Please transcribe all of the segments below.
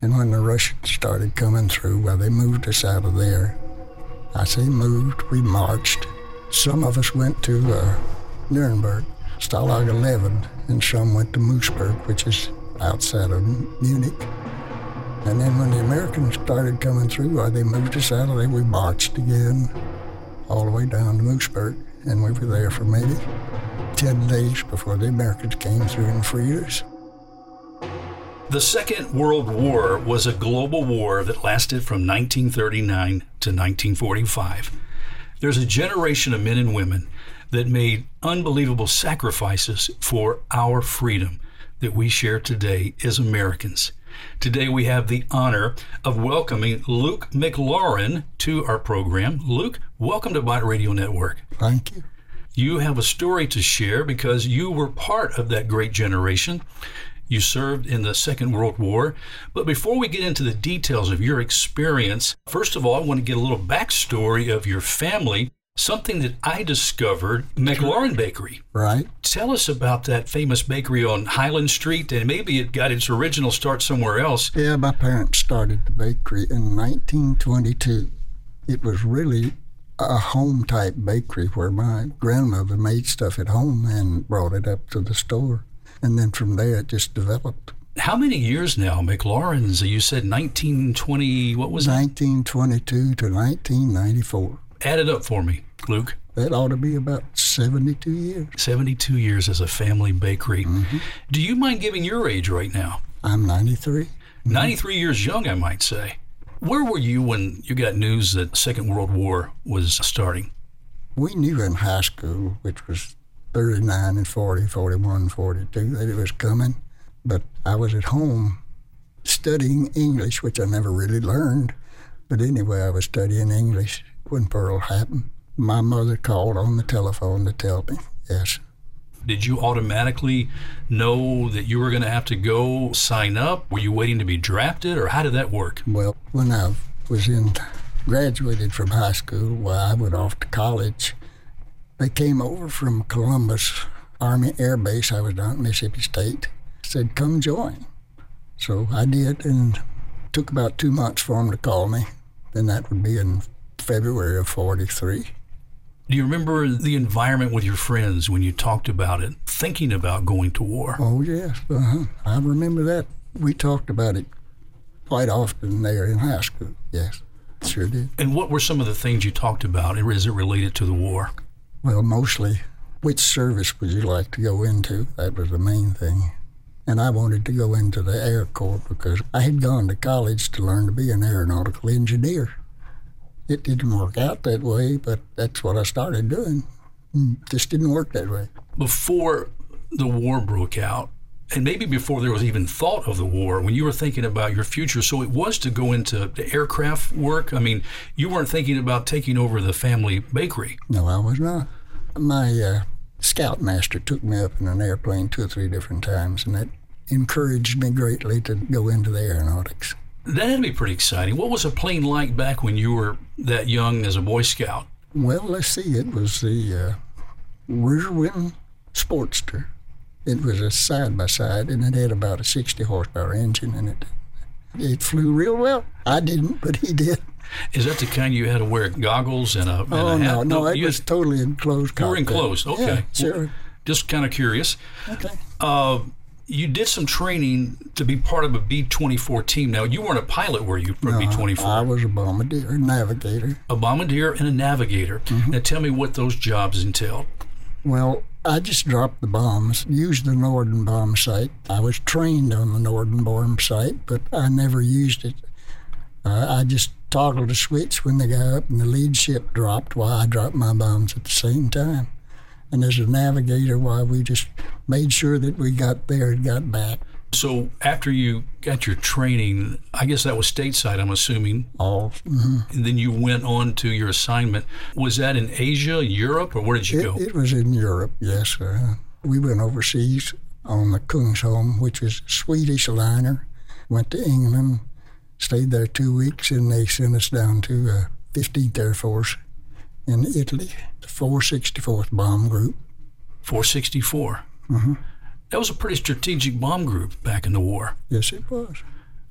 And when the Russians started coming through, well, they moved us out of there. I say moved, we marched. Some of us went to uh, Nuremberg, Stalag 11, and some went to Moosburg, which is outside of Munich. And then when the Americans started coming through, well, they moved us out of there. We marched again all the way down to Moosburg, and we were there for maybe 10 days before the Americans came through and freed us. The Second World War was a global war that lasted from 1939 to 1945. There's a generation of men and women that made unbelievable sacrifices for our freedom that we share today as Americans. Today we have the honor of welcoming Luke McLaurine to our program. Luke, welcome to Bite Radio Network. Thank you. You have a story to share because you were part of that great generation. You served in the Second World War. But before we get into the details of your experience, first of all, I want to get a little backstory of your family. Something that I discovered, McLaurine Bakery. Right. Tell us about that famous bakery on Highland Street, and maybe it got its original start somewhere else. Yeah, my parents started the bakery in 1922. It was really a home type bakery where my grandmother made stuff at home and brought it up to the store and then from there it just developed. How many years now, McLaurine's? You said 1920. What was 1922 to 1994. Add it up for me, Luke. That ought to be about 72 years. 72 years as a family bakery. Mm-hmm. Do you mind giving your age right now? I'm 93. Mm-hmm. 93 years young, I might say. Where were you when you got news that Second World War was starting? We knew in high school, which was 39 and 40, 41, 42 that it was coming. But I was at home studying English, which I never really learned. But anyway, I was studying English when Pearl happened. My mother called on the telephone to tell me, yes. Did you automatically know that you were going to have to go sign up? Were you waiting to be drafted, or how did that work? Well, when I was in graduated from high school, well, I went off to college they came over from Columbus Army Air Base. I was down at Mississippi State. Said, come join. So I did, and took about two months for them to call me. Then that would be in February of 43. Do you remember the environment with your friends when you talked about it, thinking about going to war? Oh, yes. Uh-huh. I remember that. We talked about it quite often there in high school. Yes, sure did. And what were some of the things you talked about Is it related to the war? Well, mostly, which service would you like to go into? That was the main thing. And I wanted to go into the Air Corps because I had gone to college to learn to be an aeronautical engineer. It didn't work out that way, but that's what I started doing. It mm, just didn't work that way. Before the war broke out, and maybe before there was even thought of the war, when you were thinking about your future, so it was to go into the aircraft work. I mean, you weren't thinking about taking over the family bakery. No, I was not. My uh, scoutmaster took me up in an airplane two or three different times, and that encouraged me greatly to go into the aeronautics. That had to be pretty exciting. What was a plane like back when you were that young as a Boy Scout? Well, let's see. It was the uh, Sportster it was a side by side, and it had about a 60 horsepower engine in it. It flew real well. I didn't, but he did. Is that the kind you had to wear goggles and a, and oh, a hat? no, no, it was had, totally enclosed. You were enclosed, okay. Yeah, sure. Well, just kind of curious. Okay. Uh, you did some training to be part of a B 24 team. Now, you weren't a pilot, were you, for no, B 24? I was a bombardier, navigator. A bombardier and a navigator. Mm-hmm. Now, tell me what those jobs entailed. Well, I just dropped the bombs, used the Norden bomb sight. I was trained on the Norden bomb sight, but I never used it. Uh, I just toggled a switch when they got up and the lead ship dropped while I dropped my bombs at the same time. And as a navigator, why we just made sure that we got there and got back. So after you got your training, I guess that was stateside, I'm assuming. All. Mm-hmm. And then you went on to your assignment. Was that in Asia, Europe, or where did you it, go? It was in Europe, yes. Uh, we went overseas on the Kungsholm, which is a Swedish liner. Went to England, stayed there two weeks, and they sent us down to uh, 15th Air Force in Italy, the 464th Bomb Group. 464? Mm-hmm. That was a pretty strategic bomb group back in the war. Yes, it was.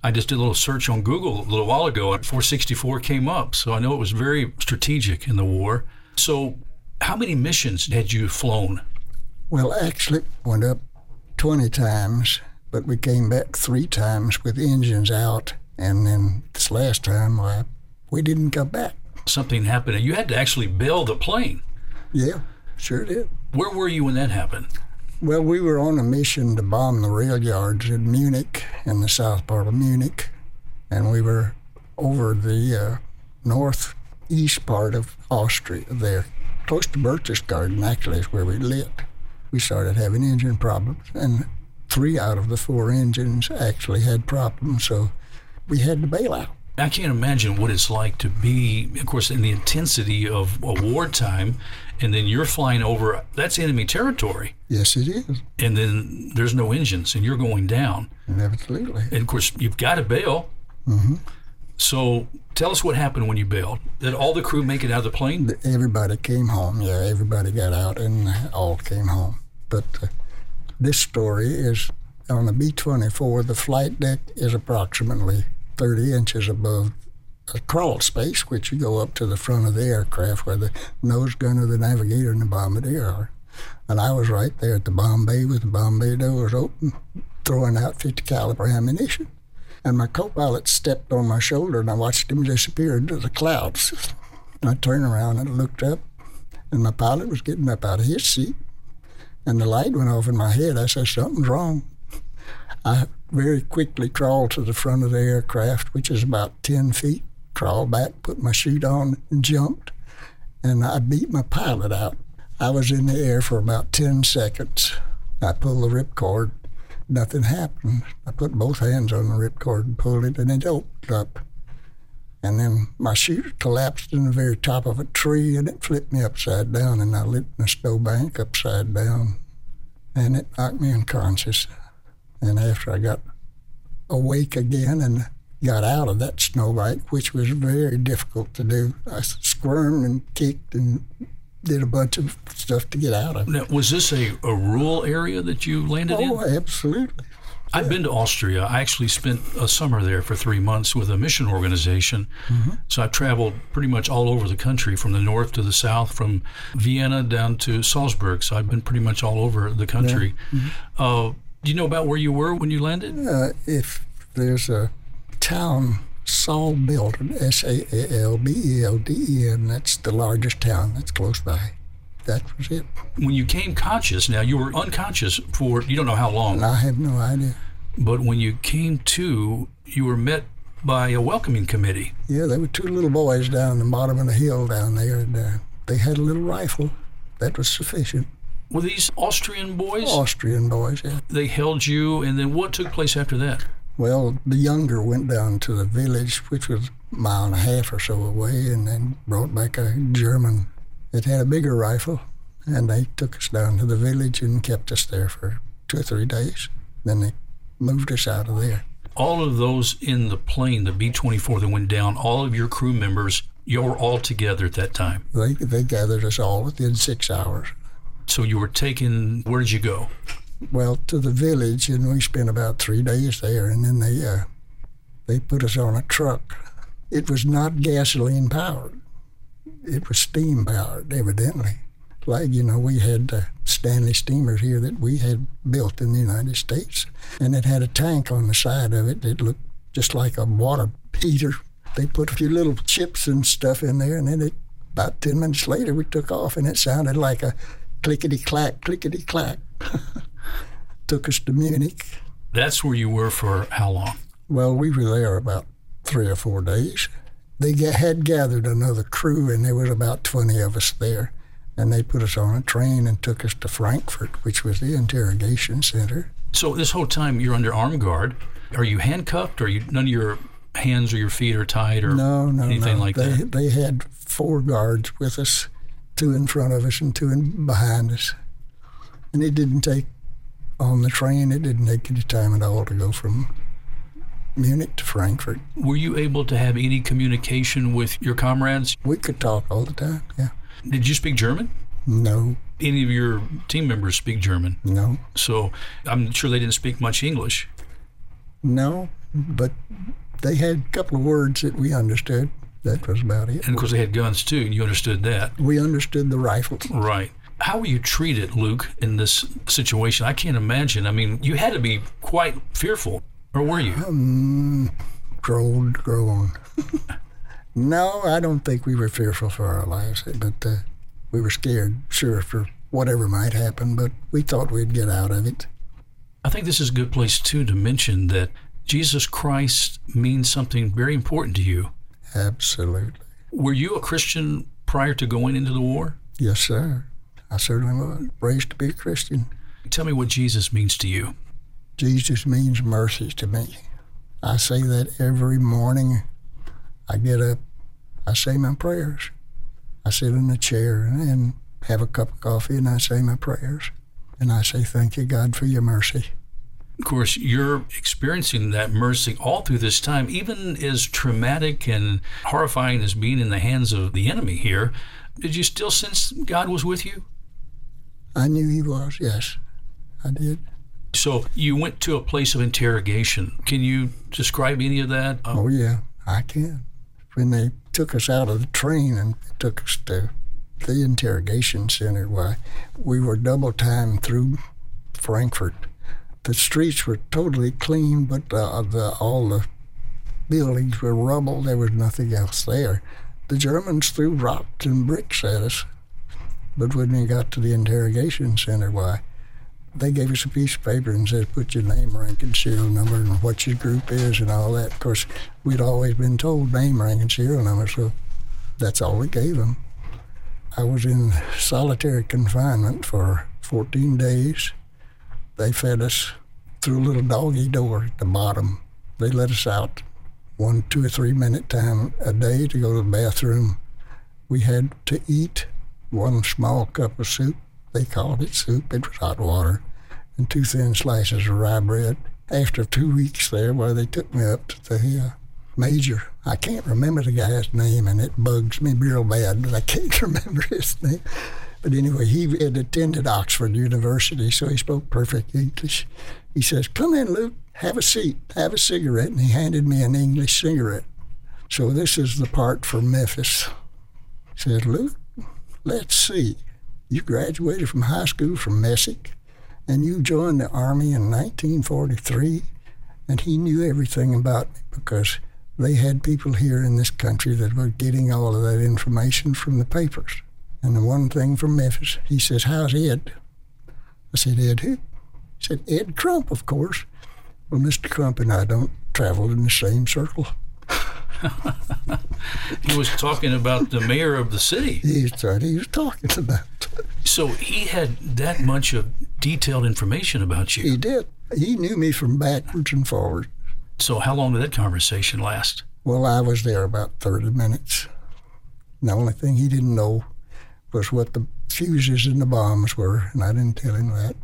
I just did a little search on Google a little while ago, and 464 came up. So I know it was very strategic in the war. So, how many missions had you flown? Well, actually, it went up 20 times, but we came back three times with engines out. And then this last time, well, we didn't come back. Something happened, and you had to actually bail the plane. Yeah, sure did. Where were you when that happened? Well, we were on a mission to bomb the rail yards in Munich, in the south part of Munich, and we were over the uh, northeast part of Austria there, close to Berchtesgaden, actually, is where we lived. We started having engine problems, and three out of the four engines actually had problems, so we had to bail out. I can't imagine what it's like to be, of course, in the intensity of a wartime, and then you're flying over. That's enemy territory. Yes, it is. And then there's no engines, and you're going down. Absolutely. And of course, you've got to bail. Mm-hmm. So tell us what happened when you bailed. Did all the crew make it out of the plane? Everybody came home. Yeah, everybody got out and all came home. But uh, this story is on the B 24, the flight deck is approximately 30 inches above a crawl space, which you go up to the front of the aircraft where the nose gunner, the navigator, and the bombardier are. And I was right there at the bomb bay with the bomb bay doors open, throwing out 50 caliber ammunition. And my co-pilot stepped on my shoulder, and I watched him disappear into the clouds. And I turned around and looked up, and my pilot was getting up out of his seat, and the light went off in my head. I said, "Something's wrong." I very quickly crawled to the front of the aircraft, which is about 10 feet, crawled back, put my chute on, and jumped. And I beat my pilot out. I was in the air for about 10 seconds. I pulled the ripcord. Nothing happened. I put both hands on the ripcord and pulled it, and it opened up. And then my chute collapsed in the very top of a tree, and it flipped me upside down, and I lit in a snowbank upside down, and it knocked me unconscious. And after I got awake again and got out of that snowbank, which was very difficult to do, I squirmed and kicked and did a bunch of stuff to get out of it. Now, was this a, a rural area that you landed Oh, in? Oh, absolutely. I've been to Austria. I actually spent a summer there for three months with a mission organization. So I've traveled pretty much all over the country, from the north to the south, from Vienna down to Salzburg. So I've been pretty much all over the country. Uh, do you know about where you were when you landed? Uh, if there's a town, Saalbelden, S A A L B E L D E N, that's the largest town that's close by. That was it. When you came conscious, now you were unconscious for you don't know how long, And I have no idea. but when you came to, you were met by a welcoming committee. Yeah, there were two little boys down the bottom of the hill down there, and uh, they had a little rifle. That was sufficient. Were these Austrian boys? Austrian boys, yeah. They held you, and then what took place after that? Well, the younger went down to the village, which was a mile and a half or so away, and then brought back a German that had a bigger rifle. And they took us down to the village and kept us there for two or three days. Then they moved us out of there. all of those in the plane, the B 24 that went down, all of your crew members, you were all together at that time. They, they gathered us all within six hours. So you were taken, where did you go? Well, to the village, and we spent about three days there. And then they uh, they put us on a truck. It was not gasoline powered; it was steam powered, evidently. Like you know, we had uh, Stanley steamers here that we had built in the United States, and it had a tank on the side of it that looked just like a water heater. They put a few little chips and stuff in there, and then it, about ten minutes later, we took off, and it sounded like a clickety clack, clickety clack. Took us to Munich. That's where you were for how long? Well, we were there about three or four days. They had gathered another crew, and there was about 20 of us there. And they put us on a train and took us to Frankfurt, which was the interrogation center. So this whole time you're under armed guard. Are you handcuffed? Or you none of your hands or your feet are tied or No, no, anything no. like they, that? They had four guards with us, two in front of us and two in behind us. And it didn't take, on the train, it didn't take any time at all to go from Munich to Frankfurt. Were you able to have any communication with your comrades? We could talk all the time, yeah. Did you speak German? No, Any of your team members speak German, no, so I'm sure they didn't speak much English. no, but they had a couple of words that we understood. That was about it. And of course, they had guns too, and you understood that. We understood the rifles. Right. How were you treated, Luke, in this situation? I can't imagine. I mean, you had to be quite fearful, or were you? Um, grown. no, I don't think we were fearful for our lives, but uh, we were scared, sure, for whatever might happen, but we thought we'd get out of it. I think this is a good place, too, to mention that Jesus Christ means something very important to you. Absolutely. Were you a Christian prior to going into the war? Yes, sir. I certainly was raised to be a Christian. Tell me what Jesus means to you. Jesus means mercy to me. I say that every morning. I get up, I say my prayers. I sit in a chair and have a cup of coffee and I say my prayers. And I say, Thank you, God, for your mercy. Of course, you're experiencing that mercy all through this time, even as traumatic and horrifying as being in the hands of the enemy here. Did you still sense God was with you? I knew He was, yes, I did. So you went to a place of interrogation. Can you describe any of that? Oh, yeah, I can. When they took us out of the train and took us to the interrogation center, why, we were double time through Frankfurt. The streets were totally clean, but uh, the, all the buildings were rubble. There was nothing else there. The Germans threw rocks and bricks at us. But when we got to the interrogation center, why, they gave us a piece of paper and said, put your name, rank, and serial number, and what your group is, and all that. Of course, we'd always been told name, rank, and serial number, so that's all we gave them. I was in solitary confinement for 14 days. They fed us through a little doggy door at the bottom. They let us out one, two or three minute time a day to go to the bathroom. We had to eat one small cup of soup. They called it soup. It was hot water. And two thin slices of rye bread. After two weeks there, where they took me up to the uh, major. I can't remember the guy's name, and it bugs me real bad, but I can't remember his name. But anyway, he had attended Oxford University, so he spoke perfect English. He says, Come in, Luke, have a seat, have a cigarette. And he handed me an English cigarette. So this is the part for Memphis. He said, Luke, let's see. You graduated from high school from Messick, and you joined the Army in 1943. And he knew everything about me because they had people here in this country that were getting all of that information from the papers. And the one thing from Memphis, he says, How's Ed? I said, Ed who? He said, Ed Crump, of course. Well, Mr. Crump and I don't travel in the same circle. he was talking about the mayor of the city. He's what he was talking about. So he had that much of detailed information about you. He did. He knew me from backwards and forwards. So how long did that conversation last? Well, I was there about 30 minutes. The only thing he didn't know was what the fuses and the bombs were, and I didn't tell him that.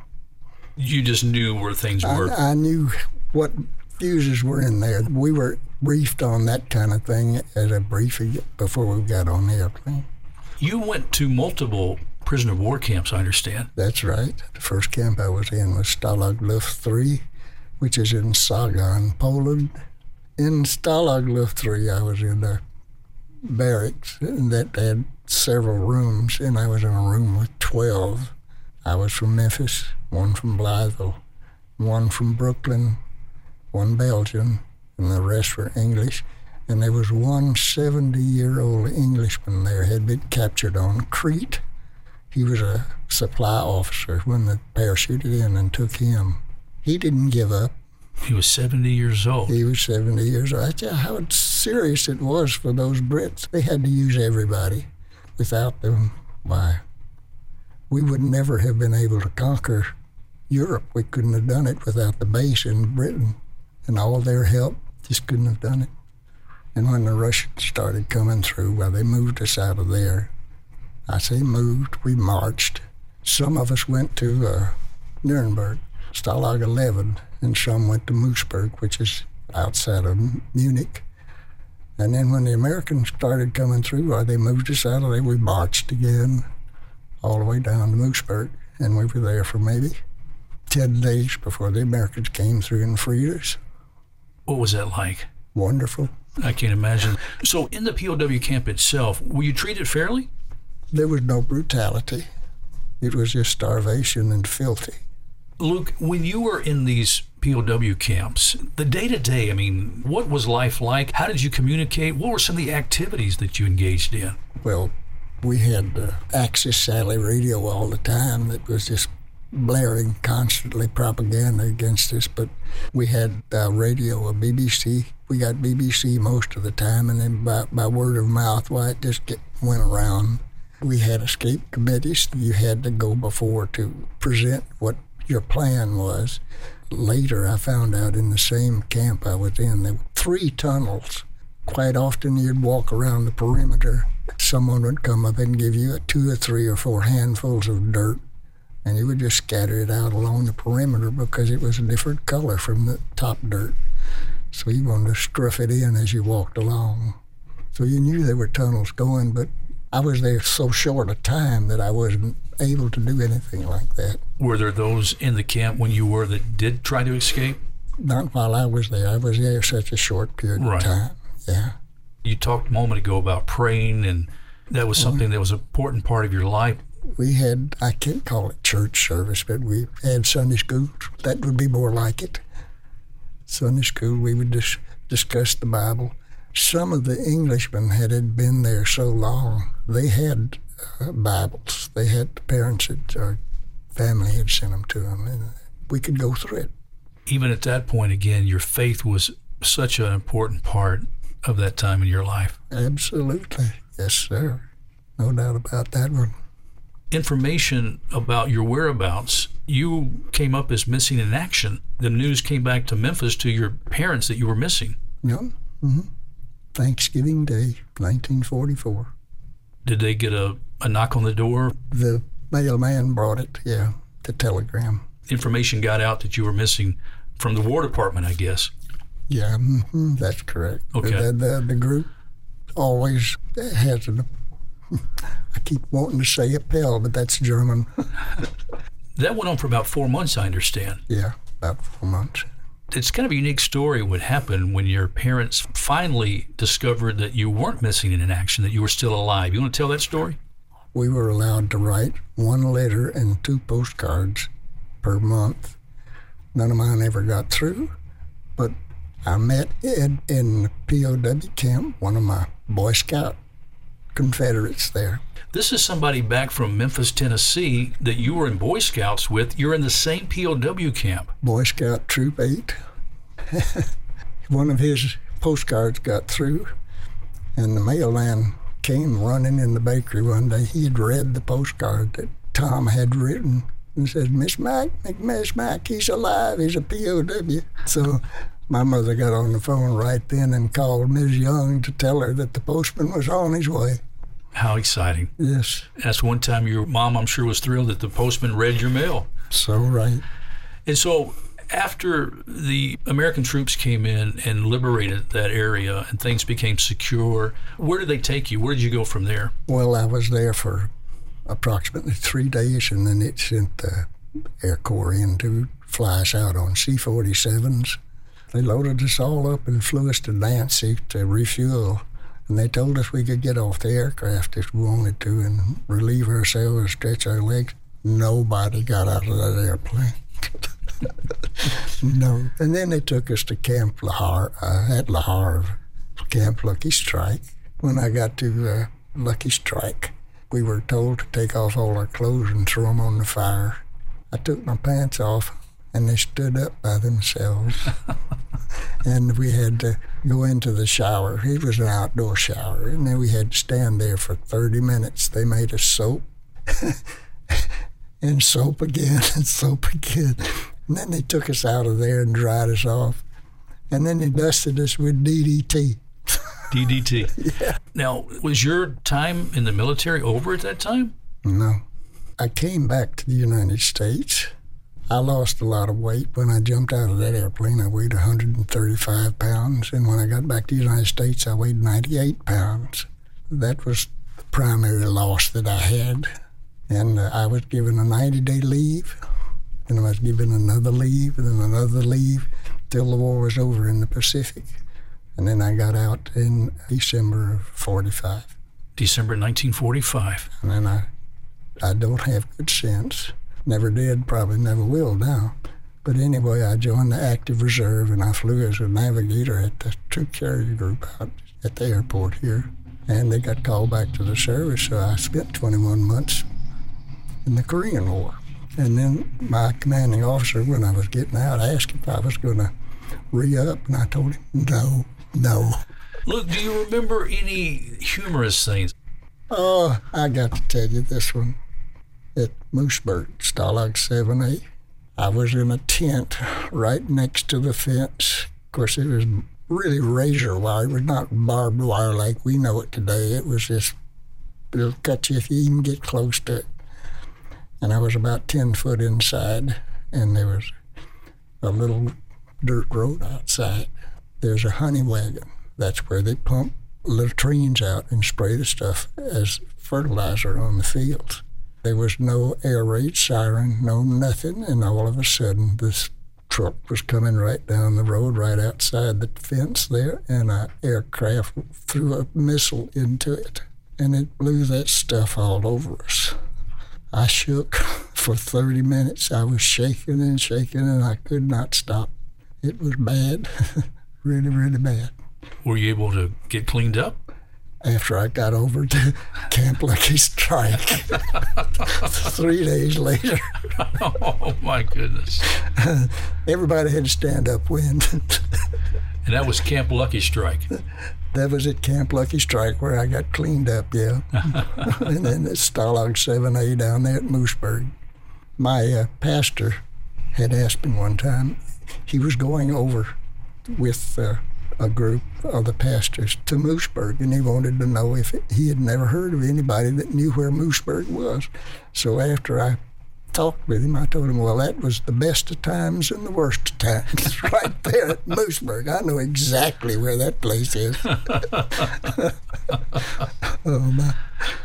You just knew where things were. I, I knew what fuses were in there. We were briefed on that kind of thing at a briefing before we got on the airplane. You went to multiple prisoner of war camps, I understand. That's right. The first camp I was in was Stalag Luft 3, which is in Sagan, Poland. In Stalag Luft 3, I was in a barracks that had several rooms, and I was in a room with 12. I was from Memphis, one from Blytheville, one from Brooklyn, one Belgian, and the rest were English. And there was one 70 year old Englishman there had been captured on Crete. He was a supply officer when they parachuted in and took him. He didn't give up. He was 70 years old. He was 70 years old. I you how serious it was for those Brits. They had to use everybody. Without them, why, we would never have been able to conquer Europe. We couldn't have done it without the base in Britain and all their help. Just couldn't have done it. And when the Russians started coming through, well, they moved us out of there. I say moved, we marched. Some of us went to uh, Nuremberg, Stalag 11, and some went to Moosburg, which is outside of Munich. And then when the Americans started coming through, well, they moved us out of there. We marched again all the way down to Moosburg, and we were there for maybe 10 days before the Americans came through and freed us. What was that like? Wonderful. I can't imagine. So, in the POW camp itself, were you treated fairly? There was no brutality. It was just starvation and filthy. Luke, when you were in these POW camps, the day to day, I mean, what was life like? How did you communicate? What were some of the activities that you engaged in? Well, we had uh, Axis Sally radio all the time that was just blaring constantly propaganda against us. But we had uh, radio, a BBC. We got BBC most of the time, and then by, by word of mouth, why it just get, went around. We had escape committees you had to go before to present what your plan was. Later, I found out in the same camp I was in, there were three tunnels. Quite often, you'd walk around the perimeter. Someone would come up and give you a two or three or four handfuls of dirt, and you would just scatter it out along the perimeter because it was a different color from the top dirt. So you wanted to struff it in as you walked along. So you knew there were tunnels going, but I was there so short a time that I wasn't able to do anything like that. Were there those in the camp when you were that did try to escape? Not while I was there. I was there such a short period Right. of time. Yeah. You talked a moment ago about praying, and that was something that was an important part of your life. We had, I can't call it church service, but we had Sunday school. That would be more like it. Sunday school, we would dis- discuss the Bible. Some of the Englishmen had, been there so long, they had uh, Bibles. They had the parents that our family had sent them to them, and we could go through it. Even at that point, again, your faith was such an important part of that time in your life. Absolutely. Yes, sir. No doubt about that one. Information about your whereabouts, you came up as missing in action. The news came back to Memphis to your parents that you were missing. Yep. hmm Thanksgiving Day, 1944. Did they get a, a knock on the door? The mailman brought it, yeah, the telegram. Information got out that you were missing from the War Department, I guess. Yeah, hmm that's correct. Okay. The, the, the group always has an, I keep wanting to say appel, but that's German. That went on for about four months, I understand. yeah, about four months. It's kind of a unique story what happened when your parents finally discovered that you weren't missing in action, that you were still alive. You want to tell that story? We were allowed to write one letter and two postcards per month. None of mine ever got through, but I met Ed in the POW camp, one of my Boy Scout Confederates there. This is somebody back from Memphis, Tennessee that you were in Boy Scouts with. You're in the same POW camp. Boy Scout Troop 8. One of his postcards got through, and the mailman came running in the bakery one day. He had read the postcard that Tom had written and said, Miss Mac, Miss Mac, he's alive, he's a POW. So my mother got on the phone right then and called Ms. Young to tell her that the postman was on his way. How exciting. Yes, That's one time your mom, I'm sure, was thrilled that the postman read your mail. so right. And so after the American troops came in and liberated that area and things became secure, where did they take you? Where did you go from there? Well, I was there for approximately three days, and then it sent the Air Corps in to fly us out on C 47s. They loaded us all up and flew us to Nancy to refuel. And they told us we could get off the aircraft if we wanted to and relieve ourselves and stretch our legs. Nobody got out of that airplane. no. And then they took us to Camp Lahar, uh, at Lahar, Camp Lucky Strike. When I got to uh, Lucky Strike, we were told to take off all our clothes and throw them on the fire. I took my pants off, and they stood up by themselves. and we had to go into the shower. It was an outdoor shower, and then we had to stand there for 30 minutes. They made us soap, and soap again, and soap again. And then they took us out of there and dried us off. And then they dusted us with DDT. DDT. yeah. Now, was your time in the military over at that time? No. I came back to the United States. I lost a lot of weight when I jumped out of that airplane. I weighed 135 pounds, and when I got back to the United States, I weighed 98 pounds. That was the primary loss that I had. And uh, I was given a 90 day leave, and I was given another leave, and then another leave. till the war was over in the Pacific. And then I got out in December of 45. December 1945. And then I, I don't have good sense. Never did, probably never will now. But anyway, I joined the active reserve and I flew as a navigator at the troop carrier group out at the airport here. And they got called back to the service, so I spent 21 months in the Korean War. And then my commanding officer, when I was getting out, asked if I was going to re up, and I told him, no, no. Look, do you remember any humorous things? Oh, I got to tell you this one. At Moosburg, Stalag 7A, I was in a tent right next to the fence. Of course, it was really razor wire. It was not barbed wire like we know it today. It was just, it'll cut you if you even get close to it. And I was about 10 foot inside, and there was a little dirt road outside. There's a honey wagon. That's where they pump latrines out and spray the stuff as fertilizer on the fields. There was no air raid siren, no nothing, and all of a sudden this truck was coming right down the road, right outside the fence there, and an aircraft threw a missile into it, and it blew that stuff all over us. I shook for 30 minutes. I was shaking and shaking, and I could not stop. It was bad, really, really bad. Were you able to get cleaned up? After I got over to Camp Lucky Strike. Three days later. oh my goodness. Everybody had to stand up wind. and that was Camp Lucky Strike. That was at Camp Lucky Strike where I got cleaned up, yeah. and then at Stalag 7A down there at Moosburg. My uh, pastor had asked me one time, he was going over with uh, a group of the pastors to Moosburg, and he wanted to know if he had never heard of anybody that knew where Moosburg was. So after I talked with him, I told him, well, that was the best of times and the worst of times right there at Moosburg. I know exactly where that place is. oh, my.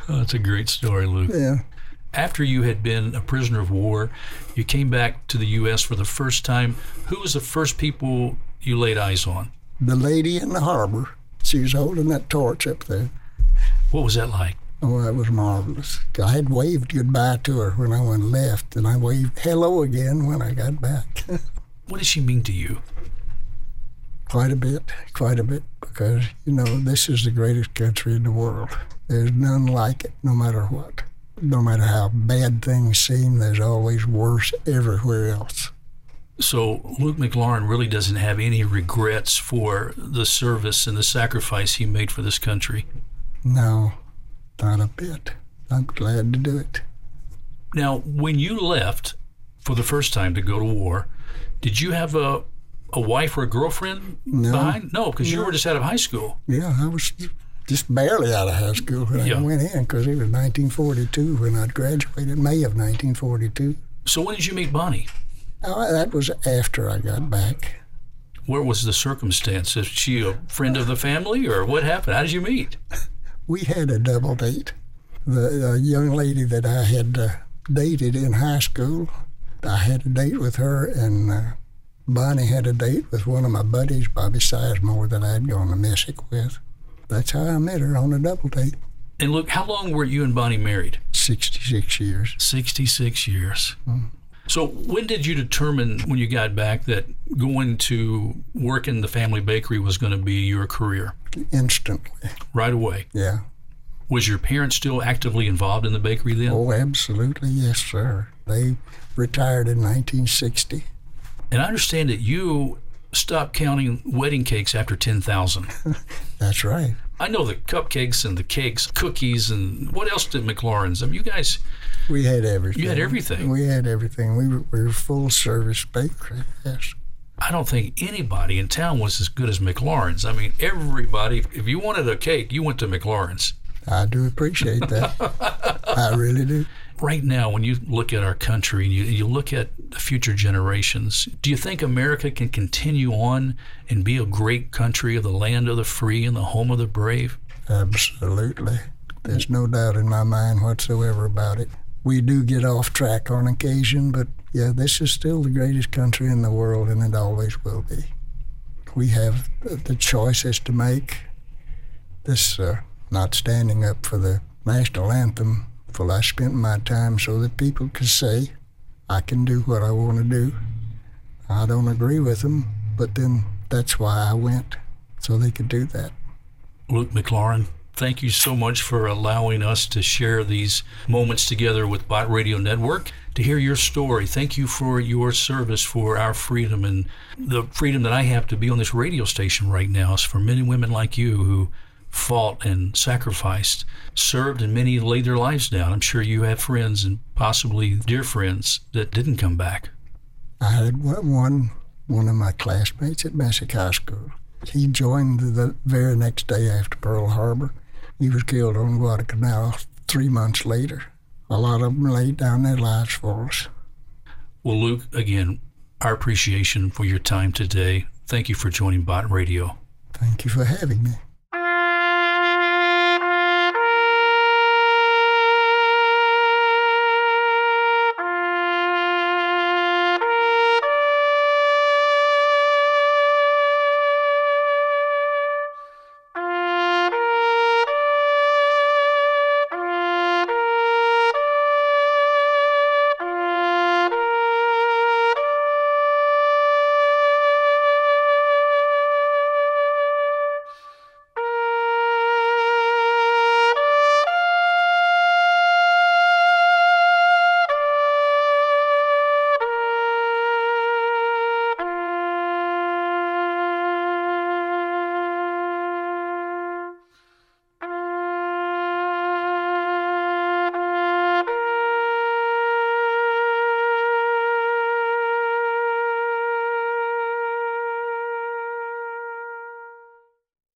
Oh, that's a great story, Luke. Yeah. After you had been a prisoner of war, you came back to the U.S. for the first time. Who was the first people you laid eyes on? The lady in the harbor. She was holding that torch up there. What was that like? Oh, that was marvelous. I had waved goodbye to her when I went left, and I waved hello again when I got back. what does she mean to you? Quite a bit, quite a bit, because, you know, this is the greatest country in the world. There's none like it, no matter what. No matter how bad things seem, there's always worse everywhere else. So Luke McLaurine really doesn't have any regrets for the service and the sacrifice he made for this country. No, not a bit. I'm glad to do it. Now, when you left for the first time to go to war, did you have a a wife or a girlfriend no, behind? No, because no. you were just out of high school. Yeah, I was just barely out of high school when yeah. I went in because it was 1942 when I graduated, May of 1942. So when did you meet Bonnie? Oh, that was after I got back. Where was the circumstance? Is she a friend of the family, or what happened? How did you meet? We had a double date. The, the young lady that I had uh, dated in high school, I had a date with her, and uh, Bonnie had a date with one of my buddies, Bobby Sizemore, that I had gone to Messick with. That's how I met her on a double date. And look, how long were you and Bonnie married? 66 years. 66 years. Mm. So, when did you determine when you got back that going to work in the family bakery was going to be your career? Instantly. Right away? Yeah. Was your parents still actively involved in the bakery then? Oh, absolutely, yes, sir. They retired in 1960. And I understand that you stopped counting wedding cakes after 10,000. That's right. I know the cupcakes and the cakes, cookies, and what else did McLaurine's? I mean, you guys we had everything. You had everything. We had everything. We were, we were full service bakery. Yes. I don't think anybody in town was as good as McLaurine's. I mean, everybody. If you wanted a cake, you went to McLaurine's. I do appreciate that. I really do. Right now, when you look at our country and you, you look at the future generations, do you think America can continue on and be a great country of the land of the free and the home of the brave? Absolutely. There's no doubt in my mind whatsoever about it we do get off track on occasion, but yeah, this is still the greatest country in the world, and it always will be. we have the choices to make. This uh, not standing up for the national anthem, for I spent my time so that people could say, I can do what I want to do. I don't agree with them, but then that's why I went, so they could do that. Luke McLaurine, thank you so much for allowing us to share these moments together with Bot Radio Network to hear your story. Thank you for your service for our freedom and the freedom that I have to be on this radio station right now is for men and women like you who fought and sacrificed, served, and many laid their lives down. I'm sure you have friends and possibly dear friends that didn't come back. I had one one of my classmates at Messick High School. He joined the very next day after Pearl Harbor. He was killed on Guadalcanal three months later. A lot of them laid down their lives for us. Well, Luke, again, our appreciation for your time today. Thank you for joining Bot Radio. Thank you for having me.